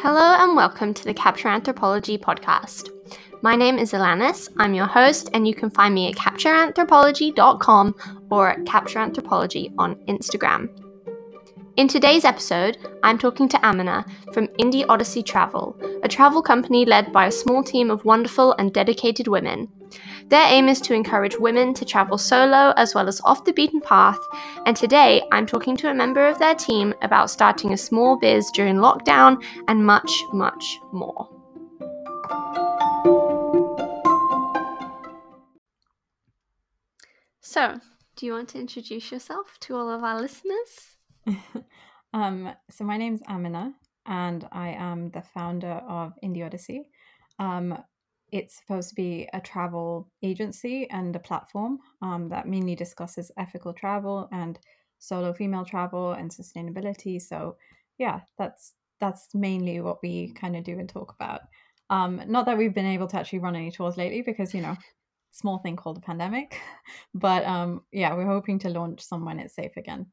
Hello and welcome to the Capture Anthropology podcast. My name is Alanis, I'm your host, and you can find me at captureanthropology.com or at captureanthropology on Instagram. In today's episode, I'm talking to Amina from Indie Odyssey Travel, a travel company led by a small team of wonderful and dedicated women. Their aim is to encourage women to travel solo as well as off the beaten path, and today I'm talking to a member of their team about starting a small biz during lockdown and much, much more. So, do you want to introduce yourself to all of our listeners? um, so my name's Amina, and I am the founder of Indie Odyssey. Um, it's supposed to be a travel agency and a platform um, that mainly discusses ethical travel and solo female travel and sustainability. So yeah, that's that's mainly what we kind of do and talk about. Um, not that we've been able to actually run any tours lately because you know small thing called a pandemic, but um, yeah, we're hoping to launch some when it's safe again.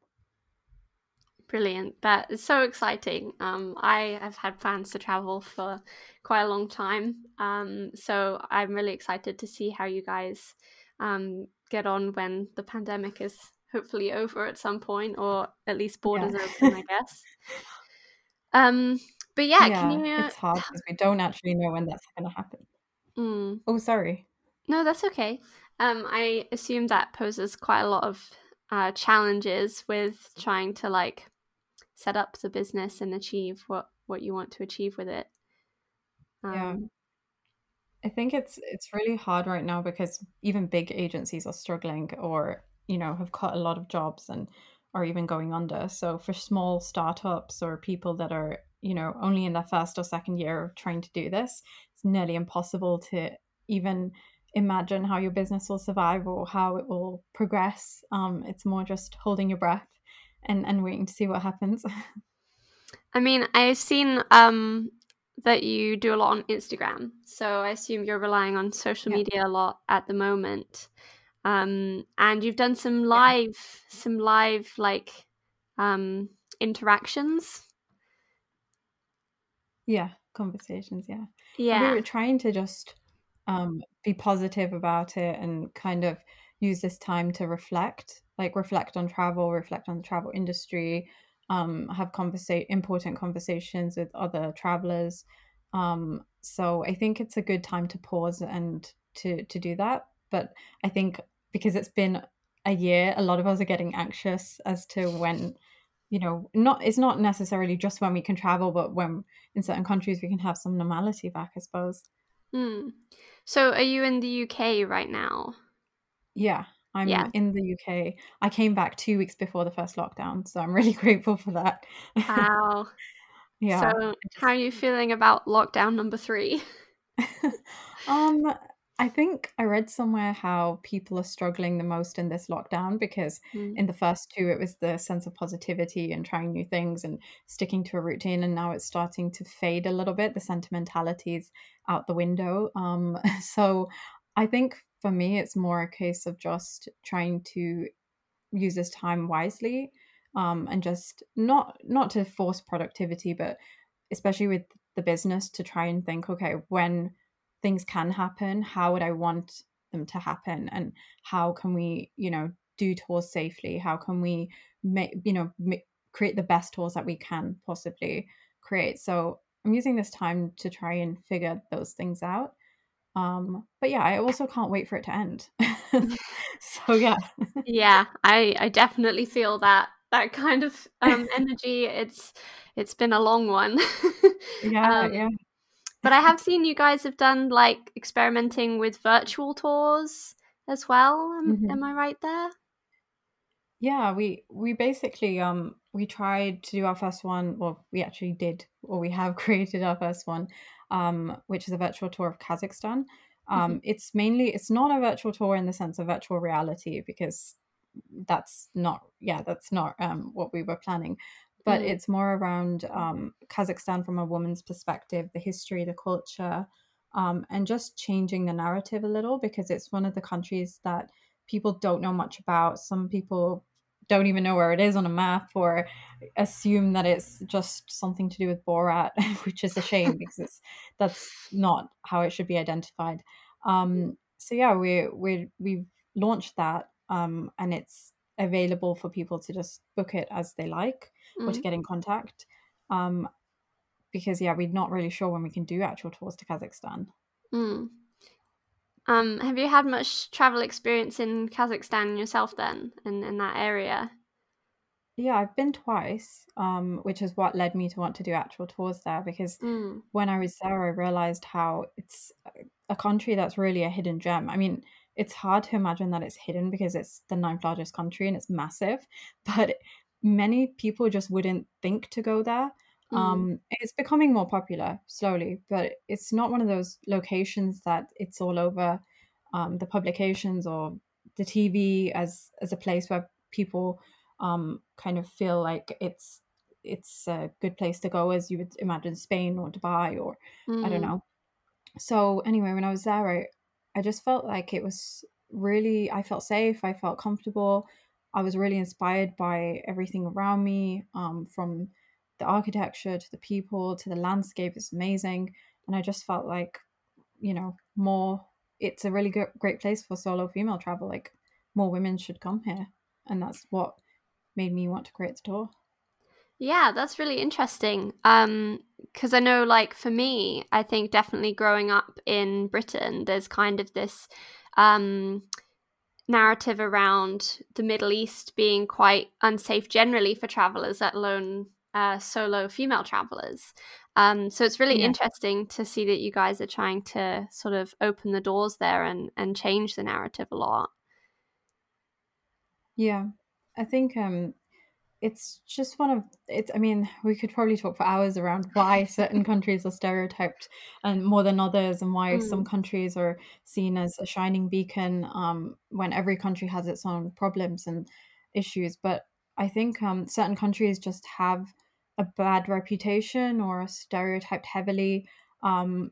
Brilliant. That is so exciting. Um, I have had plans to travel for quite a long time. Um, so I'm really excited to see how you guys um, get on when the pandemic is hopefully over at some point, or at least borders yeah. open, I guess. Um, but yeah, yeah, can you? It's hard because we don't actually know when that's going to happen. Mm. Oh, sorry. No, that's okay. Um, I assume that poses quite a lot of uh, challenges with trying to like set up the business and achieve what what you want to achieve with it. Um, yeah i think it's it's really hard right now because even big agencies are struggling or you know have cut a lot of jobs and are even going under. So for small startups or people that are you know only in their first or second year of trying to do this it's nearly impossible to even imagine how your business will survive or how it will progress. Um, it's more just holding your breath and and waiting to see what happens. I mean, I've seen um that you do a lot on Instagram, so I assume you're relying on social yeah. media a lot at the moment. Um, and you've done some live, yeah. some live like um interactions. Yeah, conversations. Yeah, yeah. We were trying to just um be positive about it and kind of use this time to reflect like reflect on travel, reflect on the travel industry, um, have conversate important conversations with other travelers. Um, so I think it's a good time to pause and to to do that. But I think because it's been a year, a lot of us are getting anxious as to when you know not it's not necessarily just when we can travel but when in certain countries we can have some normality back i suppose mm. so are you in the uk right now yeah I'm yeah. in the UK. I came back two weeks before the first lockdown, so I'm really grateful for that. Wow. yeah. So, how are you feeling about lockdown number three? um, I think I read somewhere how people are struggling the most in this lockdown because mm. in the first two, it was the sense of positivity and trying new things and sticking to a routine, and now it's starting to fade a little bit. The sentimentality is out the window. Um, so I think for me, it's more a case of just trying to use this time wisely um, and just not not to force productivity, but especially with the business to try and think, okay, when things can happen, how would I want them to happen, and how can we, you know, do tours safely? How can we make, you know, make, create the best tours that we can possibly create? So I'm using this time to try and figure those things out. Um, but yeah, I also can't wait for it to end. so yeah. yeah, I I definitely feel that that kind of um, energy. It's it's been a long one. yeah, um, yeah. But I have seen you guys have done like experimenting with virtual tours as well. Am, mm-hmm. am I right there? Yeah, we we basically um we tried to do our first one. Well, we actually did, or we have created our first one um, which is a virtual tour of Kazakhstan. Um, mm-hmm. It's mainly it's not a virtual tour in the sense of virtual reality because that's not yeah that's not um, what we were planning but mm. it's more around um, Kazakhstan from a woman's perspective, the history, the culture, um, and just changing the narrative a little because it's one of the countries that people don't know much about. Some people don't even know where it is on a map or assume that it's just something to do with Borat, which is a shame because it's that's not how it should be identified. Um, so yeah, we we we've launched that, um, and it's available for people to just book it as they like mm. or to mm. get in contact. Um, because yeah, we're not really sure when we can do actual tours to Kazakhstan. Mm. Um, have you had much travel experience in Kazakhstan yourself then, in, in that area? Yeah, I've been twice, um, which is what led me to want to do actual tours there because mm. when I was there, I realized how it's a country that's really a hidden gem. I mean, it's hard to imagine that it's hidden because it's the ninth largest country and it's massive, but many people just wouldn't think to go there. Mm. Um, it's becoming more popular slowly, but it's not one of those locations that it's all over um, the publications or the TV as as a place where people um, kind of feel like it's it's a good place to go as you would imagine Spain or Dubai or mm. I don't mm. know. So anyway, when I was there, I I just felt like it was really I felt safe, I felt comfortable. I was really inspired by everything around me, um, from the architecture to the people to the landscape is amazing. And i just felt like you know more it's a really good, great place for solo female travel like more women should come here. And that's what made me want to create the tour. Yeah that's really interesting. Um because i know like for me i think definitely growing up in britain there's kind of this um narrative around the middle east being quite unsafe generally for travelers let alone uh, solo female travelers. Um, so it's really yeah. interesting to see that you guys are trying to sort of open the doors there and, and change the narrative a lot. Yeah, I think um, it's just one of it's. I mean, we could probably talk for hours around why certain countries are stereotyped and more than others, and why mm. some countries are seen as a shining beacon um, when every country has its own problems and issues. But I think um, certain countries just have a bad reputation or stereotyped heavily um,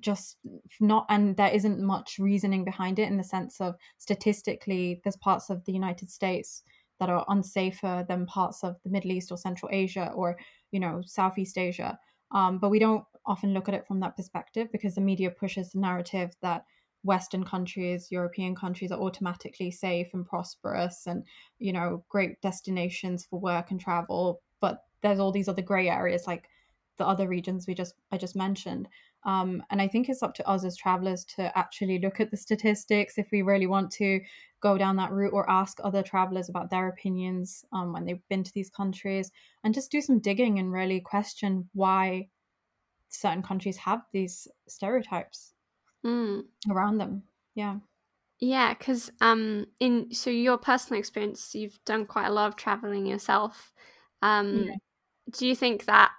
just not and there isn't much reasoning behind it in the sense of statistically there's parts of the united states that are unsafer than parts of the middle east or central asia or you know southeast asia. Um, but we don't often look at it from that perspective because the media pushes the narrative that western countries european countries are automatically safe and prosperous and you know great destinations for work and travel but there's all these other gray areas like the other regions we just I just mentioned. Um, and I think it's up to us as travelers to actually look at the statistics if we really want to go down that route or ask other travelers about their opinions um, when they've been to these countries and just do some digging and really question why certain countries have these stereotypes mm. around them. Yeah. Yeah, because um, in so your personal experience, you've done quite a lot of traveling yourself. Um, yeah do you think that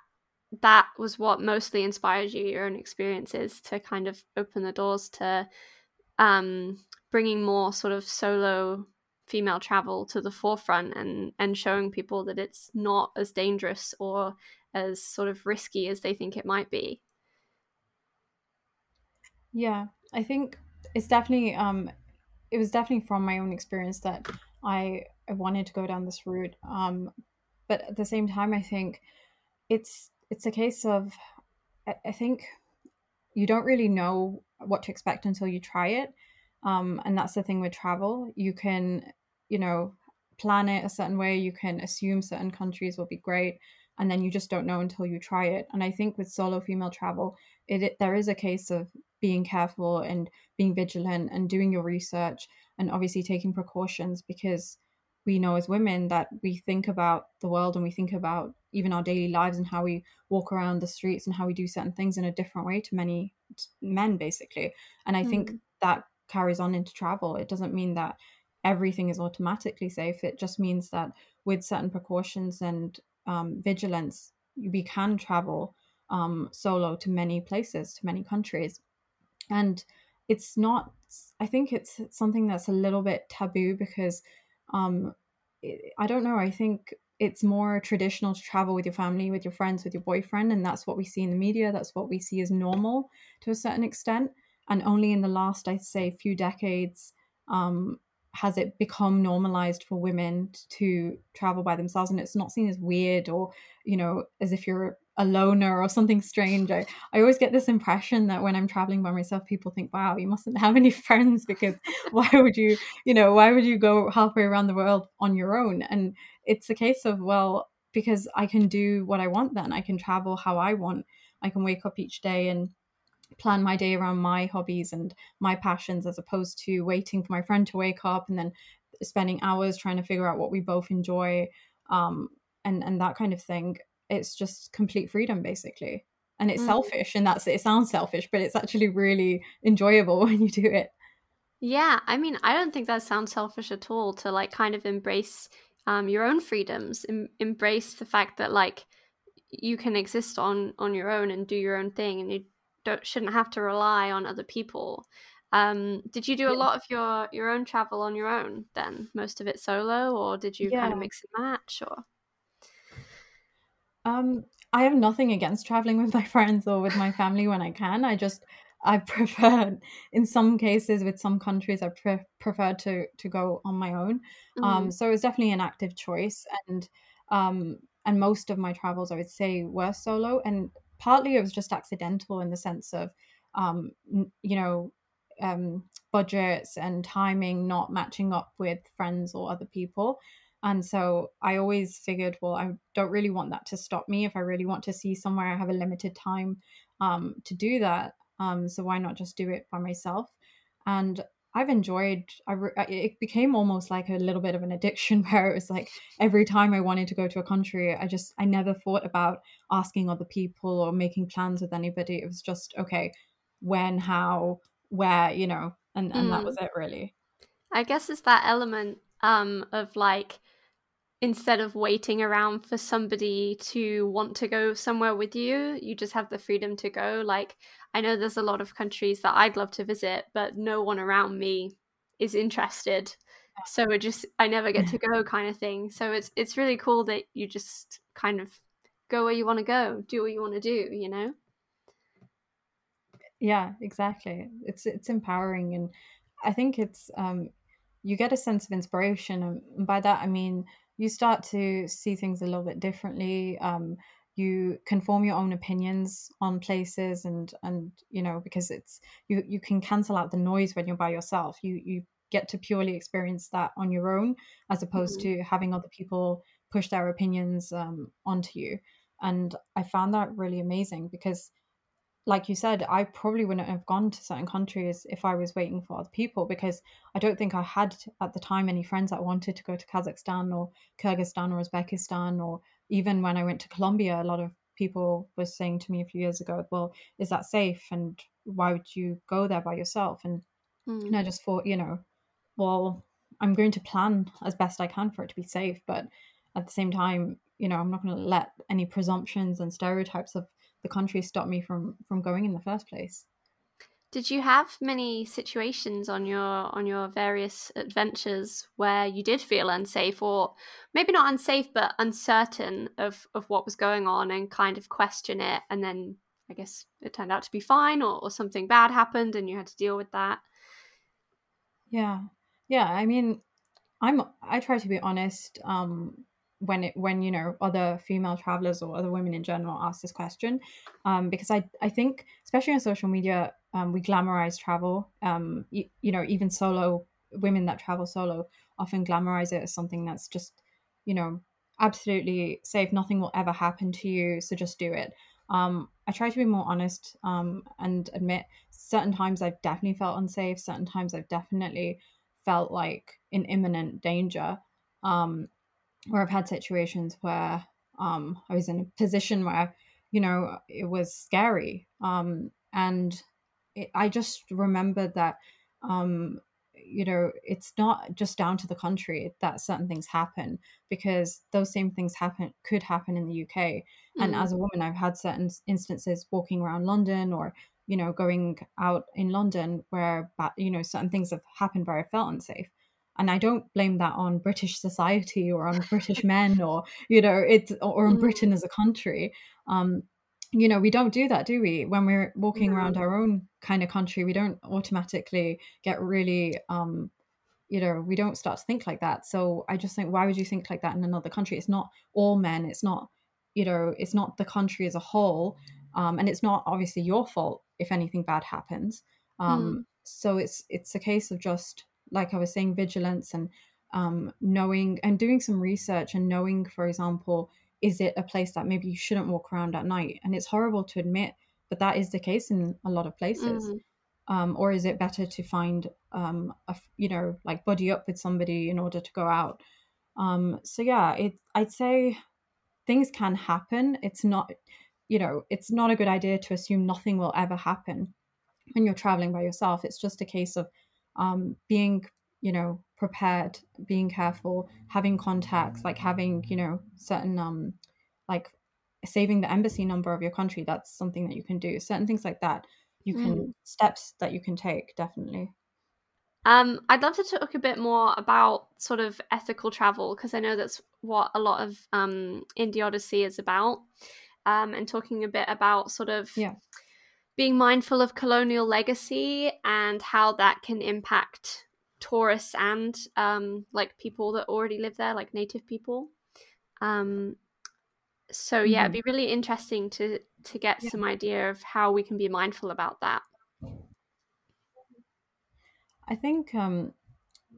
that was what mostly inspired you your own experiences to kind of open the doors to um, bringing more sort of solo female travel to the forefront and and showing people that it's not as dangerous or as sort of risky as they think it might be? Yeah i think it's definitely um it was definitely from my own experience that i i wanted to go down this route um but at the same time i think it's it's a case of I, I think you don't really know what to expect until you try it um, and that's the thing with travel. You can you know plan it a certain way you can assume certain countries will be great and then you just don't know until you try it. And i think with solo female travel it, it there is a case of being careful and being vigilant and doing your research and obviously taking precautions because we know as women that we think about the world and we think about even our daily lives and how we walk around the streets and how we do certain things in a different way to many men basically. And i mm. think that carries on into travel. It doesn't mean that everything is automatically safe. It just means that with certain precautions and um, vigilance we can travel um, solo to many places to many countries. And it's not i think it's something that's a little bit taboo because um i don't know i think it's more traditional to travel with your family with your friends with your boyfriend and that's what we see in the media that's what we see as normal to a certain extent and only in the last i'd say few decades um has it become normalized for women to travel by themselves and it's not seen as weird or you know as if you're a loner or something strange. I, I always get this impression that when i'm traveling by myself people think wow you mustn't have any friends because why would you you know why would you go halfway around the world on your own? And it's a case of well because i can do what i want then. I can travel how i want. I can wake up each day and plan my day around my hobbies and my passions as opposed to waiting for my friend to wake up and then spending hours trying to figure out what we both enjoy um, and and that kind of thing it's just complete freedom basically and it's mm. selfish and that's it sounds selfish but it's actually really enjoyable when you do it yeah i mean i don't think that sounds selfish at all to like kind of embrace um, your own freedoms em- embrace the fact that like you can exist on on your own and do your own thing and you don't shouldn't have to rely on other people. Um, did you do a lot of your your own travel on your own then? Most of it solo, or did you yeah. kind of mix and match? Or um, I have nothing against traveling with my friends or with my family when I can. I just I prefer, in some cases, with some countries, I pre- prefer to to go on my own. Um. Um, so it's definitely an active choice, and um, and most of my travels, I would say, were solo. And partly it was just accidental in the sense of um, you know um, budgets and timing not matching up with friends or other people and so i always figured well i don't really want that to stop me if i really want to see somewhere i have a limited time um, to do that um, so why not just do it by myself and I've enjoyed. I re- it became almost like a little bit of an addiction where it was like every time I wanted to go to a country, I just I never thought about asking other people or making plans with anybody. It was just okay, when, how, where, you know, and and mm. that was it really. I guess it's that element um of like instead of waiting around for somebody to want to go somewhere with you, you just have the freedom to go. Like, I know there's a lot of countries that I'd love to visit, but no one around me is interested. So it just I never get to go kind of thing. So it's it's really cool that you just kind of go where you want to go, do what you want to do, you know? Yeah, exactly. It's it's empowering and I think it's um you get a sense of inspiration and by that I mean you start to see things a little bit differently. Um, you can form your own opinions on places, and and you know because it's you you can cancel out the noise when you're by yourself. You you get to purely experience that on your own, as opposed mm-hmm. to having other people push their opinions um, onto you. And I found that really amazing because like you said, I probably wouldn't have gone to certain countries if I was waiting for other people because I don't think I had at the time any friends that wanted to go to Kazakhstan or Kyrgyzstan or Uzbekistan or even when I went to Colombia, a lot of people were saying to me a few years ago, "Well, is that safe? And why would you go there by yourself?" And, mm. and I just thought, you know, well, I'm going to plan as best I can for it to be safe, but at the same time, you know, I'm not going to let any presumptions and stereotypes of the country stopped me from from going in the first place. Did you have many situations on your on your various adventures where you did feel unsafe or maybe not unsafe but uncertain of of what was going on and kind of question it and then I guess it turned out to be fine or, or something bad happened and you had to deal with that? Yeah. Yeah, I mean I'm I try to be honest um when it when you know other female travelers or other women in general ask this question um, because I, I think especially on social media um, we glamorize travel. Um, you, you know even solo women that travel solo often glamorize it as something that's just you know absolutely safe. Nothing will ever happen to you so just do it. Um, i try to be more honest um, and admit certain times i've definitely felt unsafe certain times i've definitely felt like in imminent danger. Um, or I've had situations where um, I was in a position where, you know, it was scary. Um, and it, I just remember that, um, you know, it's not just down to the country that certain things happen because those same things happen could happen in the UK. Mm-hmm. And as a woman, I've had certain instances walking around London or you know going out in London where you know certain things have happened where I felt unsafe and I don't blame that on British society or on British men or you know it's or on Britain mm. as a country. Um, you know, we don't do that, do we? When we're walking no. around our own kind of country, we don't automatically get really um, you know we don't start to think like that so i just think why would you think like that in another country it's not all men it's not you know it's not the country as a whole um, and it's not obviously your fault if anything bad happens um, mm. so it's it's a case of just like i was saying vigilance and um, knowing and doing some research and knowing for example is it a place that maybe you shouldn't walk around at night? And it's horrible to admit but that is the case in a lot of places. Mm. um, or is it better to find um, a, you know like buddy up with somebody in order to go out? Um, so yeah it i'd say things can happen. It's not you know it's not a good idea to assume nothing will ever happen when you're traveling by yourself. It's just a case of um, being you know prepared being careful having contacts like having you know certain um like saving the embassy number of your country that's something that you can do certain things like that you can mm. steps that you can take definitely um, I'd love to talk a bit more about sort of ethical travel because I know that's what a lot of um, Indie Odyssey is about, um, and talking a bit about sort of yeah. Being mindful of colonial legacy and how that can impact tourists and um, like people that already live there, like native people. Um, so yeah, mm-hmm. it'd be really interesting to to get yeah. some idea of how we can be mindful about that. I think um,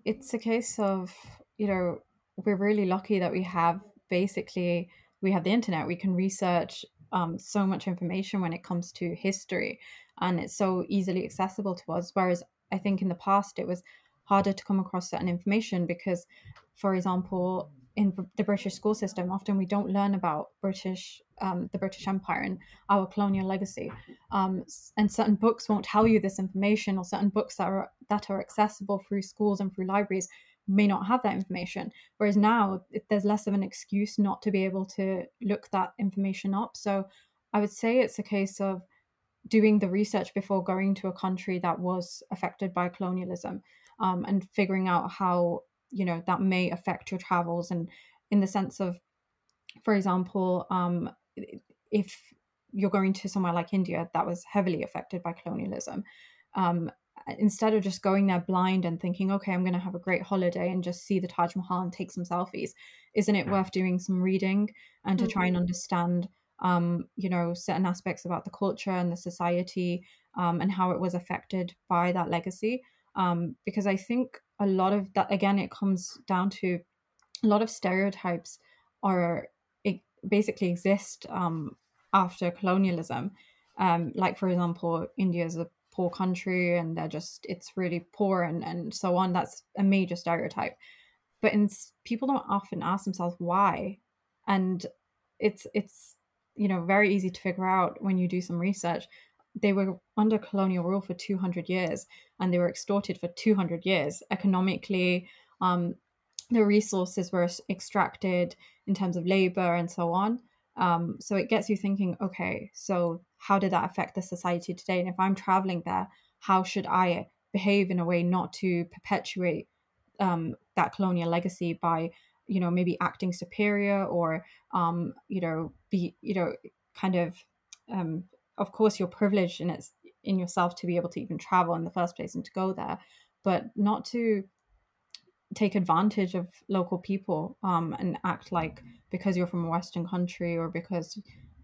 it's a case of you know we're really lucky that we have basically we have the internet. We can research um, so much information when it comes to history, and it's so easily accessible to us. Whereas I think in the past it was harder to come across certain information because, for example, in the British school system, often we don't learn about British, um, the British Empire and our colonial legacy, um, and certain books won't tell you this information, or certain books that are that are accessible through schools and through libraries may not have that information. Whereas now, there's less of an excuse not to be able to look that information up. So, I would say it's a case of doing the research before going to a country that was affected by colonialism um, and figuring out how you know that may affect your travels and in the sense of for example um, if you're going to somewhere like india that was heavily affected by colonialism um, instead of just going there blind and thinking okay i'm going to have a great holiday and just see the taj mahal and take some selfies isn't it worth doing some reading and to mm-hmm. try and mm-hmm. understand um, you know certain aspects about the culture and the society um, and how it was affected by that legacy um, because I think a lot of that again it comes down to a lot of stereotypes are it basically exist um, after colonialism. Um, like for example, India is a poor country and they're just it's really poor and and so on. That's a major stereotype, but in, people don't often ask themselves why, and it's it's you know very easy to figure out when you do some research. They were under colonial rule for 200 years and they were extorted for 200 years. Economically um, the resources were extracted in terms of labor and so on. Um, so it gets you thinking okay so how did that affect the society today? And if i'm traveling there how should i behave in a way not to perpetuate um, that colonial legacy by you know maybe acting superior or um, you know be you know kind of um, of course you're privileged in it's in yourself to be able to even travel in the first place and to go there but not to take advantage of local people um, and act like because you're from a western country or because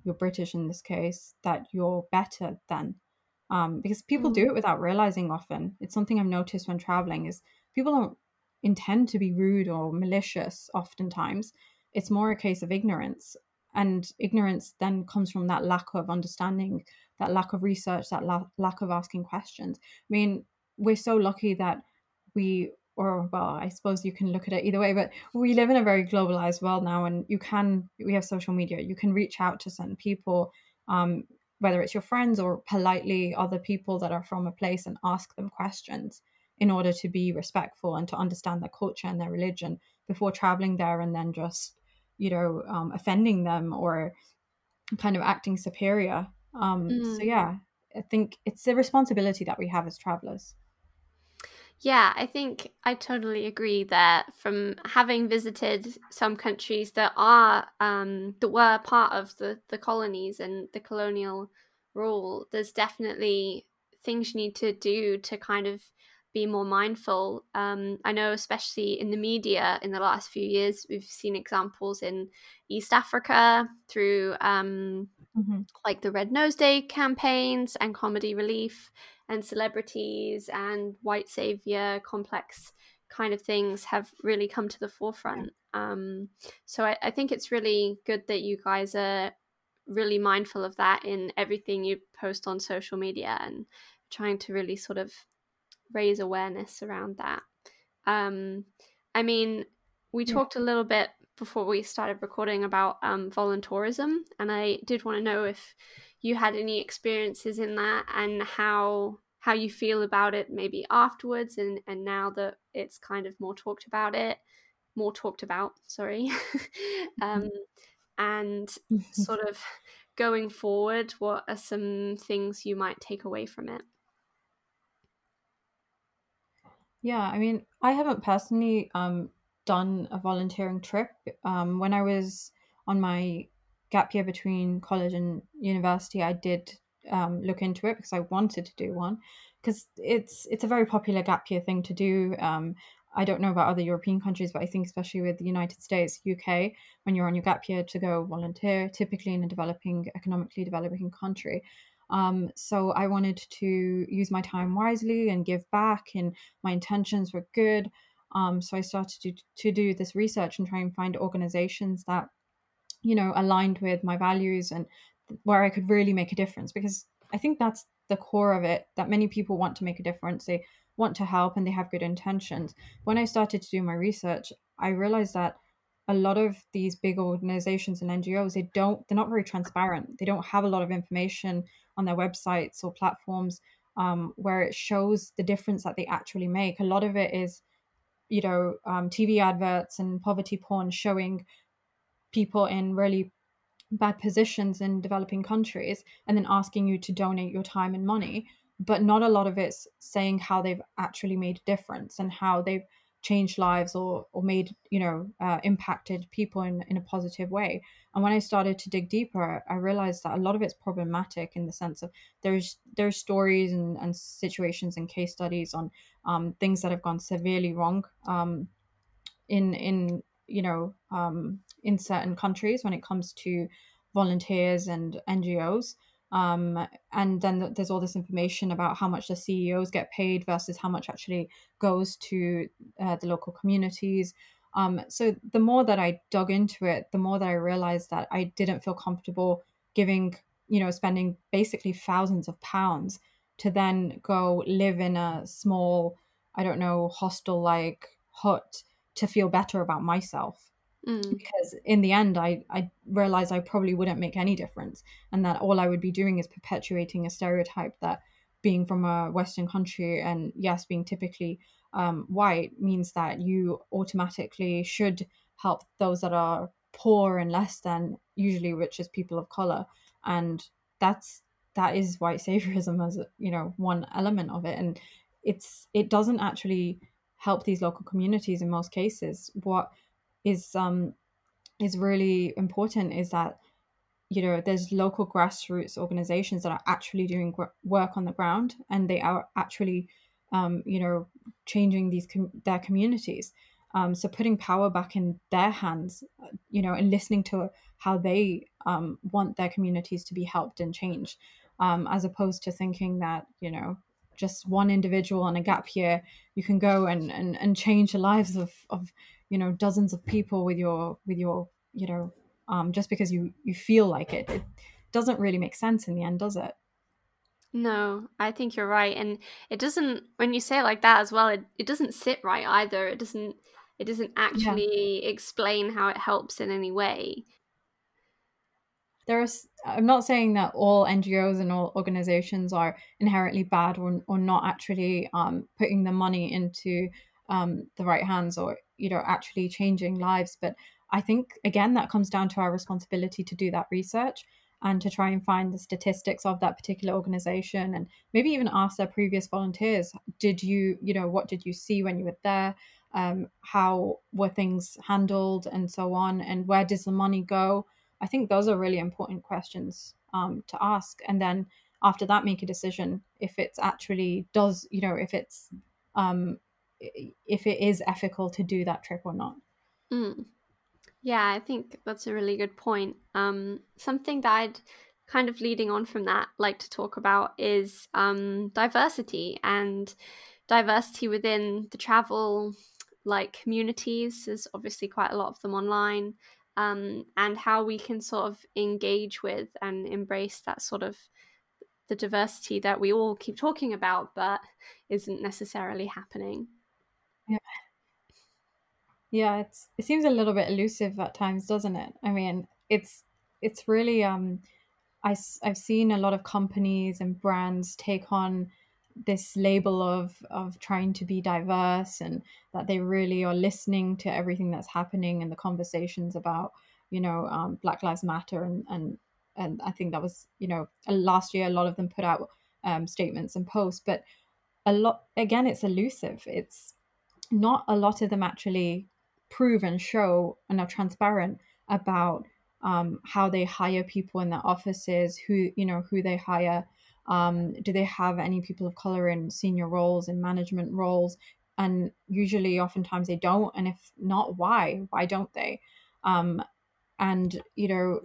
you're british in this case that you're better than. Um, because people mm. do it without realizing often. It's something i've noticed when traveling is people don't intend to be rude or malicious oftentimes. It's more a case of ignorance and ignorance then comes from that lack of understanding that lack of research that la- lack of asking questions. I mean we're so lucky that we or well i suppose you can look at it either way but we live in a very globalized world now and you can we have social media. You can reach out to certain people um, whether it's your friends or politely other people that are from a place and ask them questions in order to be respectful and to understand their culture and their religion before traveling there and then just you know um, offending them or kind of acting superior. Um, mm. so yeah i think it's a responsibility that we have as travelers yeah, I think I totally agree that from having visited some countries that are um, that were part of the, the colonies and the colonial rule, there's definitely things you need to do to kind of be more mindful. Um, I know, especially in the media, in the last few years, we've seen examples in East Africa through um, mm-hmm. like the Red Nose Day campaigns and comedy relief and celebrities and white savior complex kind of things have really come to the forefront. Um, so I, I think it's really good that you guys are really mindful of that in everything you post on social media and trying to really sort of raise awareness around that. Um, I mean, we yeah. talked a little bit before we started recording about um, volunteerism, and I did want to know if you had any experiences in that and how how you feel about it maybe afterwards and and now that it's kind of more talked about it more talked about sorry um, and sort of going forward what are some things you might take away from it? Yeah i mean i haven't personally um, done a volunteering trip um, when i was on my gap year between college and university i did um, look into it because I wanted to do one because it's it's a very popular gap year thing to do. Um, I don't know about other European countries, but I think especially with the United States, UK, when you're on your gap year to go volunteer, typically in a developing, economically developing country. Um, so I wanted to use my time wisely and give back, and my intentions were good. Um, so I started to, to do this research and try and find organizations that, you know, aligned with my values and where I could really make a difference because I think that's the core of it that many people want to make a difference. They want to help and they have good intentions. When I started to do my research, I realized that a lot of these big organizations and NGOs, they don't, they're not very transparent. They don't have a lot of information on their websites or platforms um, where it shows the difference that they actually make. A lot of it is, you know, um, TV adverts and poverty porn showing people in really bad positions in developing countries and then asking you to donate your time and money but not a lot of it's saying how they've actually made a difference and how they've changed lives or or made you know uh, impacted people in in a positive way. And when i started to dig deeper i realized that a lot of it's problematic in the sense of there's there's stories and, and situations and case studies on um, things that have gone severely wrong um, in in you know um, in certain countries when it comes to volunteers and NGOs. Um, and then there's all this information about how much the CEOs get paid versus how much actually goes to uh, the local communities. Um, so the more that I dug into it, the more that I realized that I didn't feel comfortable giving, you know, spending basically thousands of pounds to then go live in a small, I don't know, hostel like hut to feel better about myself. Mm. because in the end I, I realized I probably wouldn't make any difference and that all I would be doing is perpetuating a stereotype that being from a Western country and yes, being typically um, white means that you automatically should help those that are poor and less than usually which is people of color. And that's that is white saviorism as you know one element of it. And it's it doesn't actually help these local communities in most cases. What is um is really important is that you know there's local grassroots organizations that are actually doing work on the ground and they are actually um, you know changing these com- their communities. Um, so putting power back in their hands you know and listening to how they um, want their communities to be helped and changed um, as opposed to thinking that you know just one individual on a gap year you can go and and, and change the lives of of you know dozens of people with your with your you know um, just because you you feel like it. It doesn't really make sense in the end does it? No i think you're right and it doesn't when you say it like that as well it, it doesn't sit right either. It doesn't it doesn't actually yeah. explain how it helps in any way there's i'm not saying that all ngos and all organizations are inherently bad or, or not actually um, putting the money into um, the right hands or you know actually changing lives but i think again that comes down to our responsibility to do that research and to try and find the statistics of that particular organization and maybe even ask their previous volunteers did you you know what did you see when you were there? Um, how were things handled? and so on and where does the money go i think those are really important questions um, to ask and then after that make a decision if it's actually does you know if it's um, if it is ethical to do that trip or not. Mm. Yeah, I think that's a really good point. Um, something that I'd kind of leading on from that like to talk about is um, diversity and diversity within the travel like communities. There's obviously quite a lot of them online, um, and how we can sort of engage with and embrace that sort of the diversity that we all keep talking about, but isn't necessarily happening. Yeah. Yeah, it's it seems a little bit elusive at times, doesn't it? I mean, it's it's really um I, I've seen a lot of companies and brands take on this label of of trying to be diverse and that they really are listening to everything that's happening and the conversations about you know um, Black Lives Matter and and and I think that was you know last year a lot of them put out um, statements and posts, but a lot again it's elusive. It's not a lot of them actually prove and show and are transparent about um, how they hire people in their offices, who you know who they hire, um, do they have any people of color in senior roles in management roles, and usually, oftentimes they don't, and if not, why? Why don't they? Um, and you know,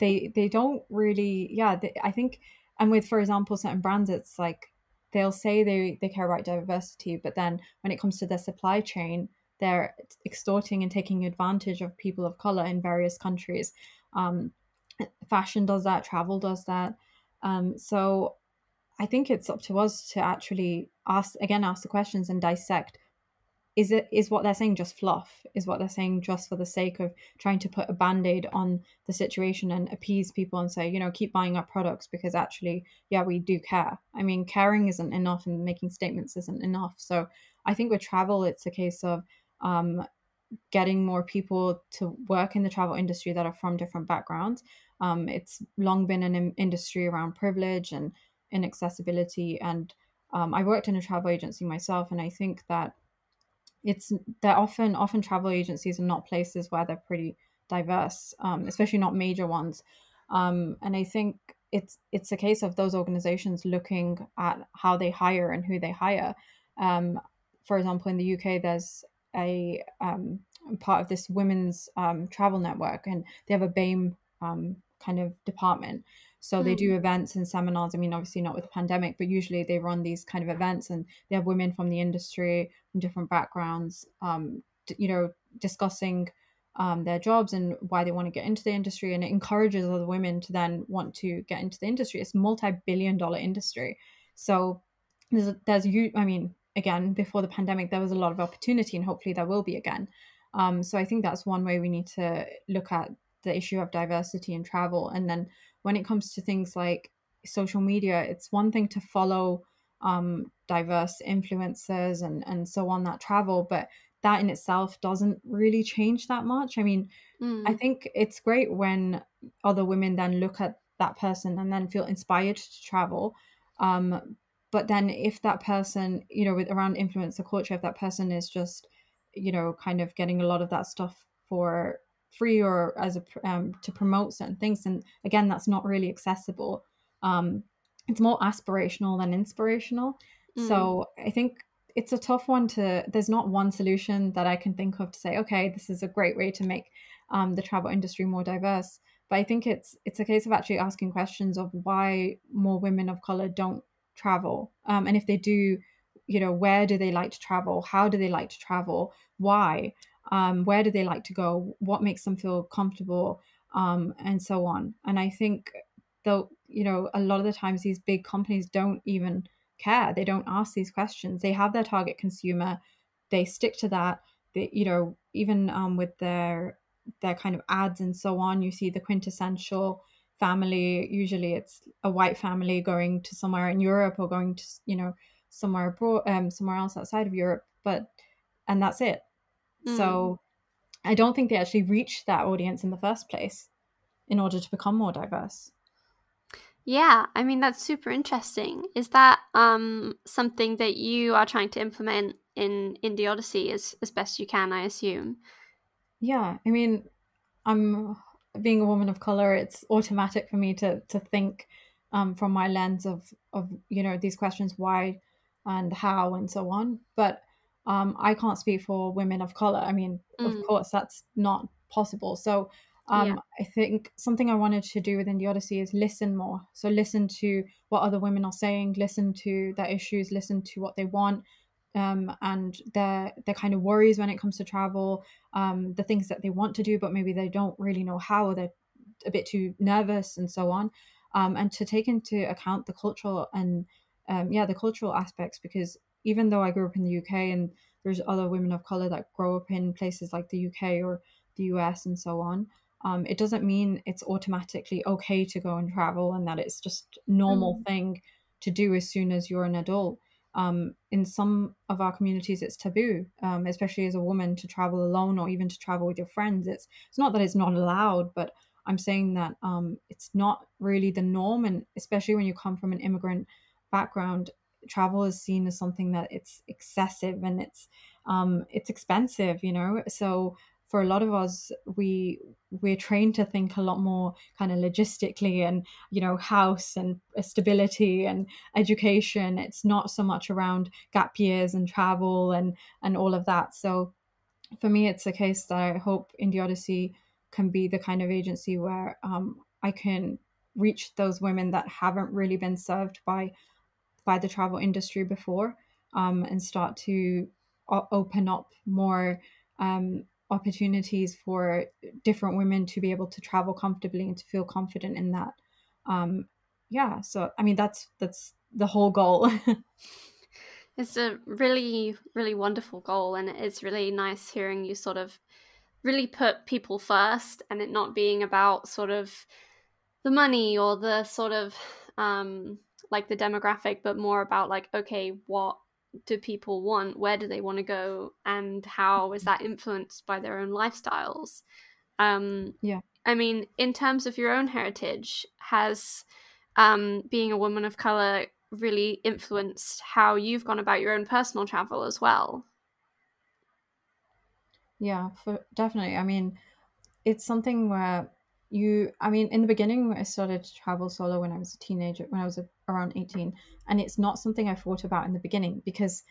they they don't really, yeah. They, I think, and with for example, certain brands, it's like they'll say they they care about diversity, but then when it comes to their supply chain, they're extorting and taking advantage of people of color in various countries um, fashion does that, travel does that. Um, so I think it's up to us to actually ask again, ask the questions and dissect. Is it is what they're saying just fluff? Is what they're saying just for the sake of trying to put a band-aid on the situation and appease people and say, you know, keep buying our products because actually, yeah, we do care. I mean, caring isn't enough and making statements isn't enough. So I think with travel, it's a case of um, getting more people to work in the travel industry that are from different backgrounds. Um, it's long been an industry around privilege and inaccessibility. And um, I worked in a travel agency myself, and I think that it's that often often travel agencies are not places where they're pretty diverse, um, especially not major ones. Um, and I think it's it's a case of those organizations looking at how they hire and who they hire. Um, for example, in the UK, there's a um, part of this women's um, travel network, and they have a BAME um, kind of department. So mm. they do hmm. events and seminars. I mean, obviously not with the pandemic, but usually they run these kind of events, and they have women from the industry from different backgrounds, um, you know, discussing um, their jobs and why they want to get into the industry, and it encourages other women to then want to get into the industry. It's a multi-billion-dollar industry, so there's there's you. I mean, again before the pandemic there was a lot of opportunity and hopefully there will be again. Um, so i think that's one way we need to look at the issue of diversity in travel. And then when it comes to things like social media it's one thing to follow um, diverse influencers and and so on that travel but that in itself doesn't really change that much. I mean mm. i think it's great when other women then look at that person and then feel inspired to travel. Um, but then if that person you know with around influencer culture if that person is just you know kind of getting a lot of that stuff for free or as a um, to promote certain things and again that's not really accessible. Um it's more aspirational than inspirational. Mm. so i think it's a tough one to there's not one solution that i can think of to say okay this is a great way to make um, the travel industry more diverse. But i think it's it's a case of actually asking questions of why more women of color don't travel. Um, and if they do you know where do they like to travel? How do they like to travel? Why? Um, where do they like to go? What makes them feel comfortable? Um, and so on. And i think though you know a lot of the times these big companies don't even care. They don't ask these questions. They have their target consumer. They stick to that. They, you know even um, with their their kind of ads and so on you see the quintessential family usually it's a white family going to somewhere in europe or going to you know somewhere abroad um somewhere else outside of europe but and that's it. Mm. so i don't think they actually reach that audience in the first place in order to become more diverse. Yeah i mean that's super interesting. Is that um something that you are trying to implement in in Indie Odyssey as, as best you can i assume? Yeah i mean i'm being a woman of color, it's automatic for me to to think um, from my lens of of you know these questions. Why and how and so on. But um, I can't speak for women of color. I mean, mm. of course, that's not possible. So um, yeah. I think something I wanted to do within Indie Odyssey is listen more. So listen to what other women are saying, listen to their issues, listen to what they want, um, and their their kind of worries when it comes to travel, um, the things that they want to do but maybe they don't really know how, or they're a bit too nervous and so on, um, and to take into account the cultural and um, yeah the cultural aspects because even though I grew up in the UK and there's other women of color that grow up in places like the UK or the US and so on. Um, it doesn't mean it's automatically okay to go and travel and that it's just normal mm. thing to do as soon as you're an adult. Um, in some of our communities, it's taboo, um, especially as a woman, to travel alone or even to travel with your friends. It's it's not that it's not allowed, but I'm saying that um, it's not really the norm, and especially when you come from an immigrant background, travel is seen as something that it's excessive and it's um, it's expensive, you know. So for a lot of us we we're trained to think a lot more kind of logistically and you know house and stability and education. It's not so much around gap years and travel and and all of that. So for me it's a case that i hope indie odyssey can be the kind of agency where um, i can reach those women that haven't really been served by by the travel industry before um, and start to o- open up more um, opportunities for different women to be able to travel comfortably and to feel confident in that. Um yeah so i mean that's that's the whole goal. It's a really really wonderful goal and it's really nice hearing you sort of really put people first and it not being about sort of the money or the sort of um like the demographic but more about like okay what do people want? Where do they want to go? And how is that influenced by their own lifestyles? Um, yeah. I mean, in terms of your own heritage, has um, being a woman of color really influenced how you've gone about your own personal travel as well? Yeah, for definitely. I mean, it's something where you i mean in the beginning i started to travel solo when i was a teenager when i was a, around 18 and it's not something i thought about in the beginning because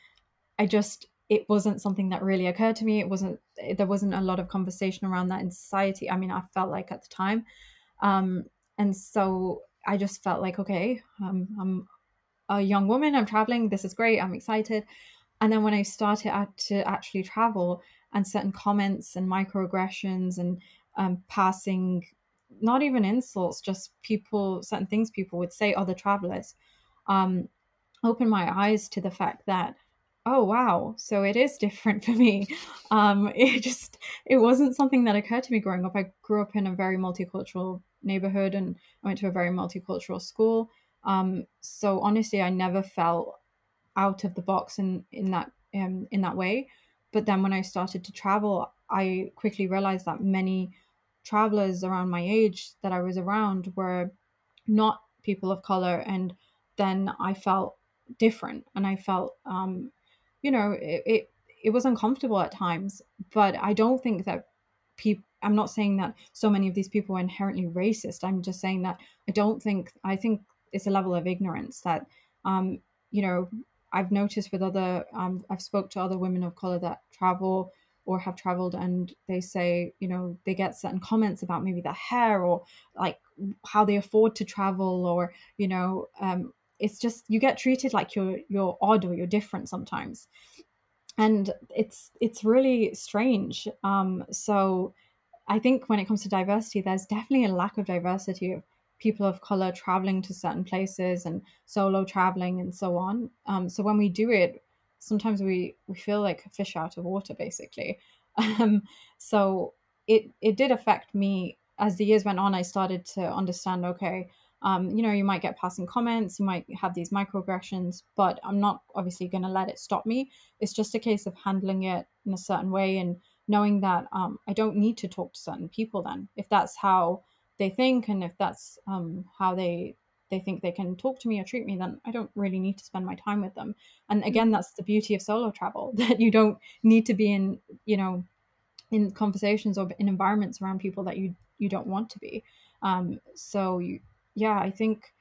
i just it wasn't something that really occurred to me. It wasn't there wasn't a lot of conversation around that in society. I mean i felt like at the time. Um and so i just felt like okay i'm a young woman i'm traveling this is great i'm excited. And then when i started to actually travel and certain comments and microaggressions and um, passing not even insults, just people, certain things people would say, other travelers, um, opened my eyes to the fact that, oh, wow, so it is different for me. Um, it just, it wasn't something that occurred to me growing up. I grew up in a very multicultural neighborhood and I went to a very multicultural school. Um, so honestly, I never felt out of the box in, in that, um, in that way. But then when I started to travel, I quickly realized that many travelers around my age that I was around were not people of color, and then I felt different, and I felt, um, you know, it, it it was uncomfortable at times. But I don't think that people. I'm not saying that so many of these people are inherently racist. I'm just saying that I don't think. I think it's a level of ignorance that, um, you know, I've noticed with other. Um, I've spoke to other women of color that travel or have traveled and they say you know they get certain comments about maybe their hair or like how they afford to travel or you know um, it's just you get treated like you're you're odd or you're different sometimes. And it's it's really strange. Um, so i think when it comes to diversity there's definitely a lack of diversity of people of color traveling to certain places and solo traveling and so on. Um, so when we do it sometimes we we feel like fish out of water basically. Um, so it it did affect me. As the years went on i started to understand okay um, you know you might get passing comments you might have these microaggressions but i'm not obviously going to let it stop me. It's just a case of handling it in a certain way and knowing that um, i don't need to talk to certain people then. If that's how they think and if that's um, how they they think they can talk to me or treat me, then I don't really need to spend my time with them. And again, that's the beauty of solo travel that you don't need to be in, you know, in conversations or in environments around people that you you don't want to be. Um, so you, yeah, I think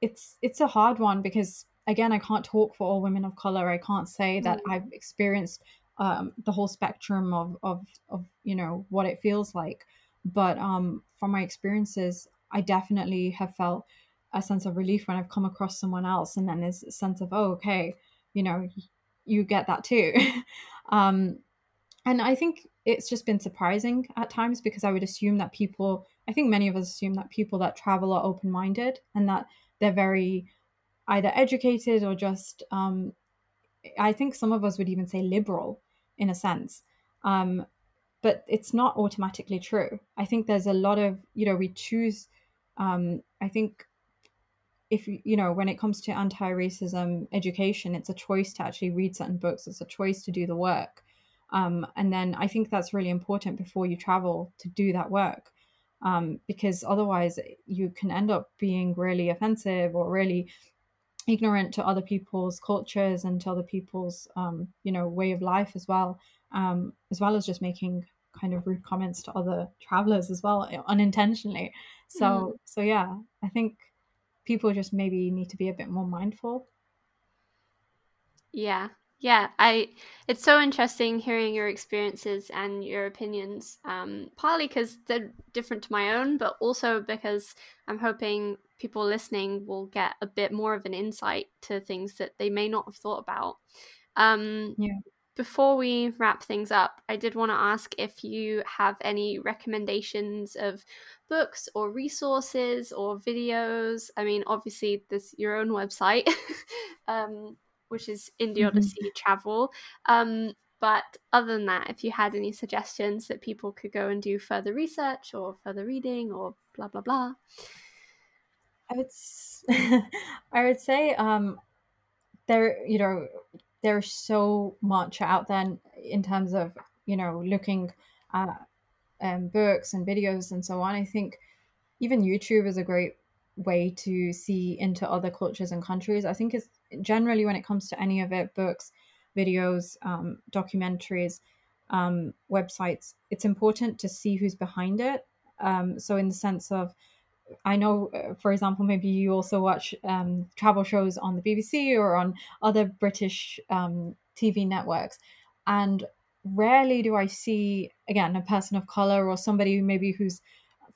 it's it's a hard one because again, I can't talk for all women of color. I can't say that mm. I've experienced um, the whole spectrum of, of, of, you know, what it feels like. But um, from my experiences, I definitely have felt a sense of relief when I've come across someone else. And then there's a sense of, oh, okay, you know, you get that too. um, and I think it's just been surprising at times because I would assume that people, I think many of us assume that people that travel are open minded and that they're very either educated or just um, i think some of us would even say liberal in a sense um, but it's not automatically true i think there's a lot of you know we choose um, i think if you know when it comes to anti-racism education it's a choice to actually read certain books. It's a choice to do the work. Um, and then i think that's really important before you travel to do that work um, because otherwise you can end up being really offensive or really ignorant to other people's cultures and to other people's um, you know way of life as well um, as well as just making kind of rude comments to other travelers as well unintentionally. So mm. so yeah i think people just maybe need to be a bit more mindful. Yeah. Yeah i it's so interesting hearing your experiences and your opinions um, partly because they're different to my own but also because i'm hoping people listening will get a bit more of an insight to things that they may not have thought about. Um, yeah. Before we wrap things up i did want to ask if you have any recommendations of books or resources or videos i mean obviously there's your own website um, which is Indie Odyssey mm-hmm. Travel. Um, but other than that, if you had any suggestions that people could go and do further research or further reading or blah blah blah. I would I would say um, there you know there's so much out there in terms of you know looking at um, books and videos and so on. I think even YouTube is a great way to see into other cultures and countries. I think it's generally when it comes to any of it books videos um, documentaries um, websites it's important to see who's behind it um, so in the sense of i know uh, for example maybe you also watch um, travel shows on the bbc or on other british um, tv networks and rarely do i see again a person of color or somebody maybe who's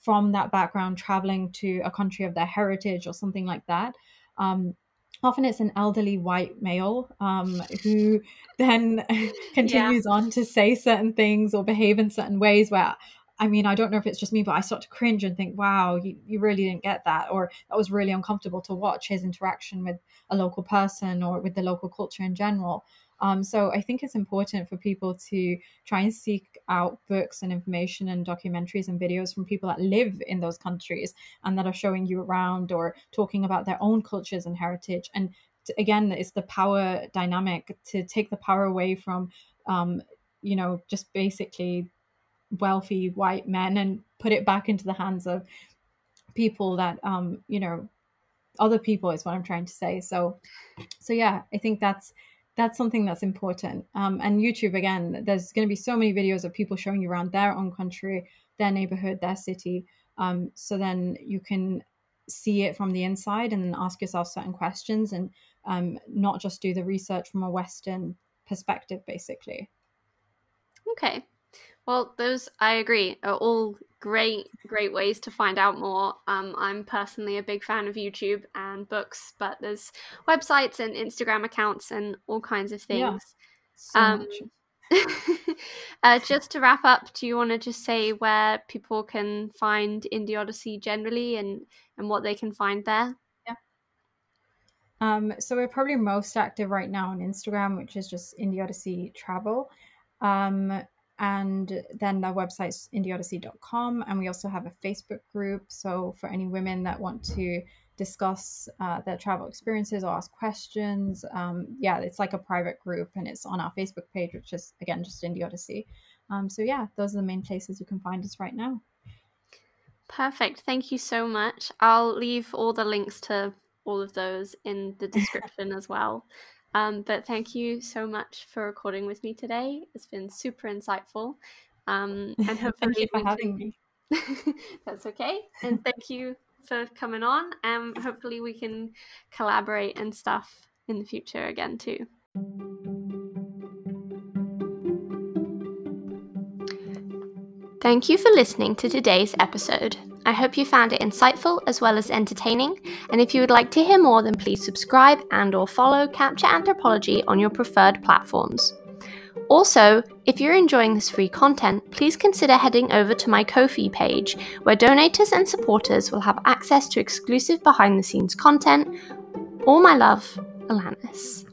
from that background traveling to a country of their heritage or something like that um, often it's an elderly white male um, who then continues yeah. on to say certain things or behave in certain ways where I mean, I don't know if it's just me, but I start to cringe and think, wow, you, you really didn't get that. Or that was really uncomfortable to watch his interaction with a local person or with the local culture in general. Um, so I think it's important for people to try and seek out books and information and documentaries and videos from people that live in those countries and that are showing you around or talking about their own cultures and heritage. And to, again, it's the power dynamic to take the power away from, um, you know, just basically wealthy white men and put it back into the hands of people that, um, you know, other people is what I'm trying to say. So, so yeah, I think that's that's something that's important. Um, and YouTube, again, there's going to be so many videos of people showing you around their own country, their neighborhood, their city. Um, so then you can see it from the inside and then ask yourself certain questions and um, not just do the research from a Western perspective, basically. Okay. Well, those I agree are all great, great ways to find out more. Um, I'm personally a big fan of YouTube and books, but there's websites and Instagram accounts and all kinds of things. Yeah, so um, uh, just to wrap up, do you want to just say where people can find Indie Odyssey generally and and what they can find there? Yeah. Um, so we're probably most active right now on Instagram, which is just Indie Odyssey Travel. Um, and then their website's indieodyssey.com and we also have a facebook group. So for any women that want to discuss uh, their travel experiences or ask questions um, yeah it's like a private group and it's on our facebook page which is again just indie odyssey um, so yeah those are the main places you can find us right now. Perfect. Thank you so much. I'll leave all the links to all of those in the description as well um, but thank you so much for recording with me today. It's been super insightful. Um, and hopefully thank you for having me. That's okay. And thank you for coming on. And um, hopefully we can collaborate and stuff in the future again, too. Thank you for listening to today's episode. I hope you found it insightful as well as entertaining, and if you would like to hear more then please subscribe and or follow Capture Anthropology on your preferred platforms. Also, if you're enjoying this free content, please consider heading over to my Ko-fi page, where donators and supporters will have access to exclusive behind the scenes content. All my love, Alanis.